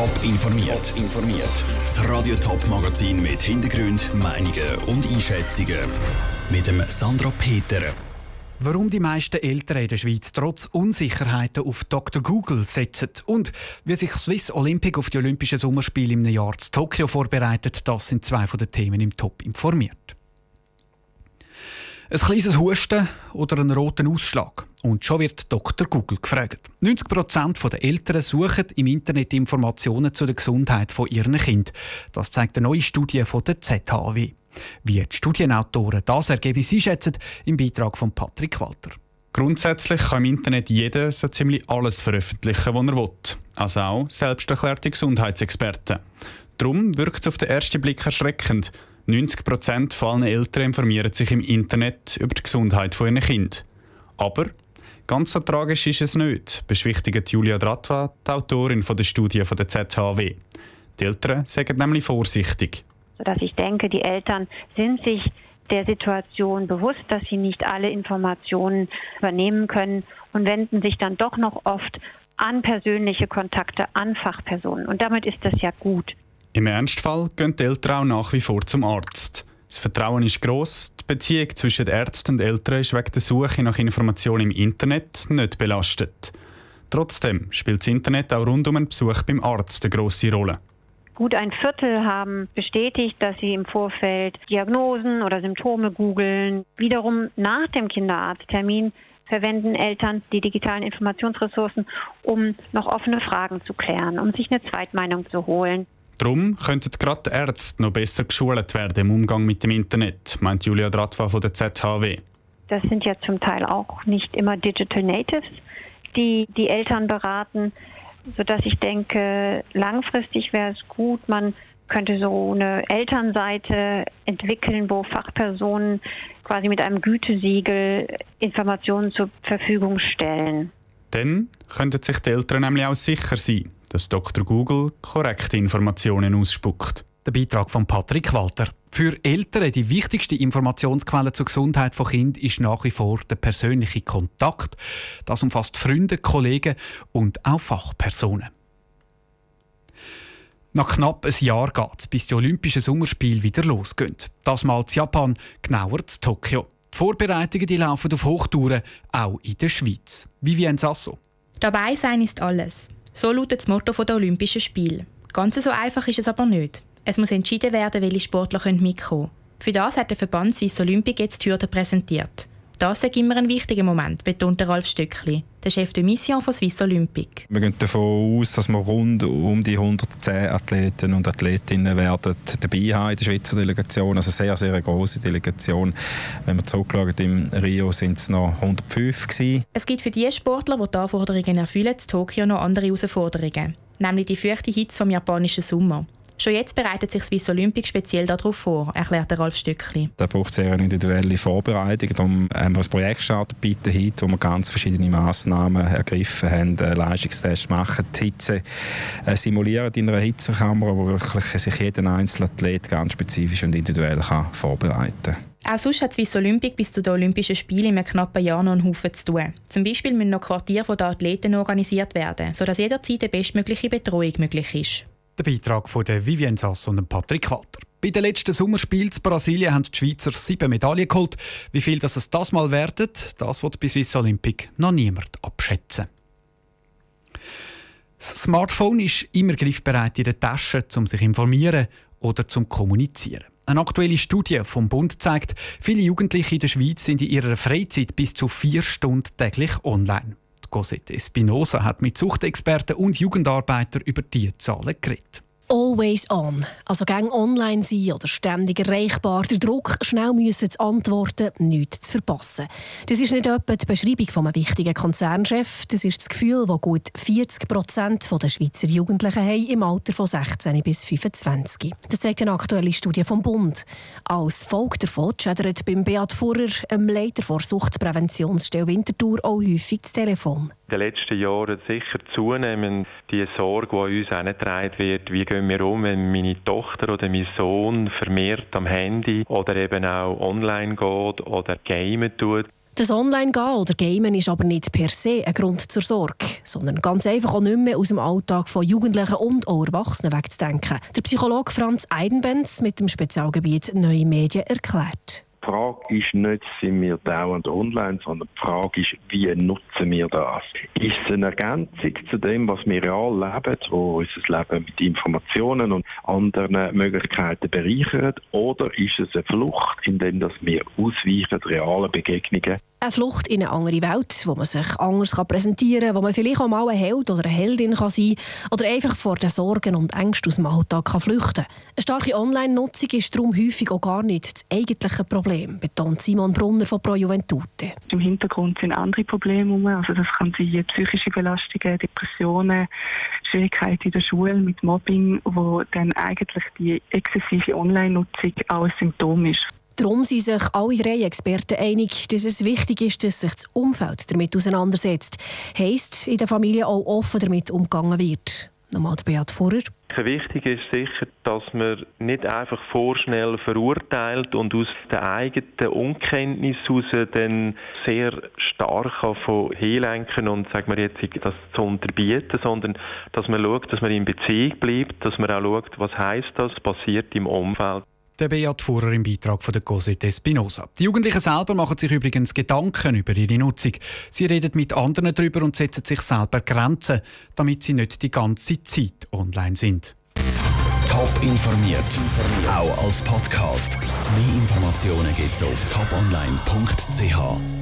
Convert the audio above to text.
Top informiert. informiert. Das Radio Top Magazin mit Hintergrund, Meinungen und Einschätzungen mit dem Sandra Peter. Warum die meisten Eltern in der Schweiz trotz Unsicherheiten auf Dr. Google setzen und wie sich Swiss Olympic auf die Olympischen Sommerspiele im Jahr zu Tokio vorbereitet, das sind zwei von den Themen im Top informiert. Ein kleines Husten oder einen roten Ausschlag. Und schon wird Dr. Google gefragt. 90% der Eltern suchen im Internet Informationen zu der Gesundheit ihren Kind. Das zeigt eine neue Studie von der ZHW. Wie die Studienautoren das Ergebnis einschätzen, im Beitrag von Patrick Walter. Grundsätzlich kann im Internet jeder so ziemlich alles veröffentlichen, was er will. Also auch selbsterklärte Gesundheitsexperten. Darum wirkt es auf den ersten Blick erschreckend. 90 Prozent von allen Eltern informieren sich im Internet über die Gesundheit von ihren Kind. Aber ganz so tragisch ist es nicht, beschwichtigt Julia Dratwa, die Autorin der Studie der ZHW. Die Eltern sagen nämlich vorsichtig. Sodass ich denke, die Eltern sind sich der Situation bewusst, dass sie nicht alle Informationen übernehmen können und wenden sich dann doch noch oft an persönliche Kontakte, an Fachpersonen. Und damit ist das ja gut. Im Ernstfall gehen die Eltern auch nach wie vor zum Arzt. Das Vertrauen ist gross, die Beziehung zwischen Ärzten und Eltern ist wegen der Suche nach Informationen im Internet nicht belastet. Trotzdem spielt das Internet auch rund um einen Besuch beim Arzt eine grosse Rolle. Gut ein Viertel haben bestätigt, dass sie im Vorfeld Diagnosen oder Symptome googeln. Wiederum nach dem Kinderarzttermin verwenden Eltern die digitalen Informationsressourcen, um noch offene Fragen zu klären, um sich eine Zweitmeinung zu holen. Darum könnten gerade Ärzte noch besser geschult werden im Umgang mit dem Internet, meint Julia Dratwa von der ZHW. Das sind ja zum Teil auch nicht immer Digital Natives, die die Eltern beraten, sodass ich denke, langfristig wäre es gut, man könnte so eine Elternseite entwickeln, wo Fachpersonen quasi mit einem Gütesiegel Informationen zur Verfügung stellen. Dann könnten sich die Eltern nämlich auch sicher sein, dass Dr. Google korrekte Informationen ausspuckt. Der Beitrag von Patrick Walter. Für Eltern die wichtigste Informationsquelle zur Gesundheit von Kind ist nach wie vor der persönliche Kontakt. Das umfasst Freunde, Kollegen und auch Fachpersonen. Nach knapp einem Jahr geht bis die Olympischen Sommerspiele wieder losgehen. Das mal zu Japan, genauer zu Tokio. Die Vorbereitungen die laufen auf Hochtouren, auch in der Schweiz. Vivienne Sasso. Dabei sein ist alles. So lautet das Motto der Olympischen Spiele. Ganz so einfach ist es aber nicht. Es muss entschieden werden, welche Sportler mitkommen können. Für das hat der Verband Swiss Olympic jetzt die Hürde präsentiert. Das ist immer ein wichtiger Moment, betont Ralf Stöckli, der Chef de Mission von Swiss Olympic. Wir gehen davon aus, dass wir rund um die 110 Athleten und Athletinnen werden dabei haben in der Schweizer Delegation. Also sehr, sehr eine grosse Delegation. Wenn wir zurückschauen, im Rio sind es noch 105 gewesen. Es gibt für die Sportler, die die Anforderungen erfüllen, in Tokio noch andere Herausforderungen. Nämlich die feuchte Hitze vom japanischen Sommer. Schon jetzt bereitet sich Swiss Olympic speziell darauf vor, erklärt Ralf Stückli. Da braucht sehr eine individuelle Vorbereitung. Darum haben wir ein Projekt gestartet, Bitte Hit, wo wir ganz verschiedene Massnahmen ergriffen haben, Leistungstests machen, die Hitze äh, simulieren in einer Hitzekammer, wo wirklich sich jeder einzelne Athlet ganz spezifisch und individuell kann vorbereiten kann. Auch sonst hat Swiss Olympic bis zu den Olympischen Spielen in einem knappen Jahr noch einen Haufen zu tun. Zum Beispiel müssen noch Quartiere der Athleten organisiert werden, sodass jederzeit eine bestmögliche Betreuung möglich ist. Der Beitrag von der Vivien Sass und Patrick Walter. Bei den letzten Sommerspielen in Brasilien haben die Schweizer sieben Medaillen geholt. Wie viel das es das mal werden, das wird bei Swiss Olympic noch niemand abschätzen. Das Smartphone ist immer griffbereit in der Tasche, um sich informieren oder zum kommunizieren. Eine aktuelle Studie vom Bund zeigt, viele Jugendliche in der Schweiz sind in ihrer Freizeit bis zu vier Stunden täglich online. Cosette Espinosa hat mit Suchtexperten und Jugendarbeitern über diese Zahlen geredet. Always on. Also gang online sein oder ständig erreichbar. Der Druck, schnell müssen zu antworten, nichts zu verpassen. Das ist nicht etwa die Beschreibung von einem wichtigen Konzernchef. Das ist das Gefühl, das gut 40 Prozent der Schweizer Jugendlichen haben im Alter von 16 bis 25. Das zeigt eine aktuelle Studie vom Bund. Als Folge davon schädert beim Beat Furrer, einem Leiter der Suchtpräventionsstelle Winterthur, auch häufig das Telefon in den letzten Jahren sicher zunehmend die Sorge, die an uns herangetragen wird, wie gehen wir um, wenn meine Tochter oder mein Sohn vermehrt am Handy oder eben auch online geht oder gamen tut. Das Online-Gehen oder Gamen ist aber nicht per se ein Grund zur Sorge, sondern ganz einfach auch nicht mehr aus dem Alltag von Jugendlichen und auch Erwachsenen wegzudenken. Der Psychologe Franz Eidenbenz mit dem Spezialgebiet Neue Medien erklärt. Die Frage ist nicht, sind wir dauernd online, sondern die Frage ist, wie nutzen wir das? Ist es eine Ergänzung zu dem, was wir real leben, wo unser Leben mit Informationen und anderen Möglichkeiten bereichert, oder ist es eine Flucht, indem wir ausweichen realen Begegnungen eine Flucht in eine andere Welt, wo man sich anders präsentieren kann, wo man vielleicht auch mal ein Held oder eine Heldin kann sein kann oder einfach vor den Sorgen und Ängsten aus dem Alltag kann flüchten kann. Eine starke Online-Nutzung ist darum häufig auch gar nicht das eigentliche Problem, betont Simon Brunner von Pro Juventute. Im Hintergrund sind andere Probleme. Also das kann sein psychische Belastungen, Depressionen, Schwierigkeiten in der Schule mit Mobbing, wo dann eigentlich die exzessive Online-Nutzung auch ein Symptom ist. Darum sind sich alle drei Experten einig, dass es wichtig ist, dass sich das Umfeld damit auseinandersetzt. Heißt, in der Familie auch offen damit umgegangen wird. Nochmal Beat Vorer. Wichtig ist sicher, dass man nicht einfach vorschnell verurteilt und aus der eigenen Unkenntnis heraus dann sehr stark von hinlenken und sagen wir jetzt das zu unterbieten, sondern dass man schaut, dass man in Beziehung bleibt, dass man auch schaut, was heißt das passiert im Umfeld. Der Beat Fuhrer im Beitrag von der Cosette Espinosa. Die Jugendlichen selber machen sich übrigens Gedanken über ihre Nutzung. Sie reden mit anderen darüber und setzen sich selber Grenzen, damit sie nicht die ganze Zeit online sind. Top informiert, auch als Podcast. Mehr Informationen gibt's auf toponline.ch.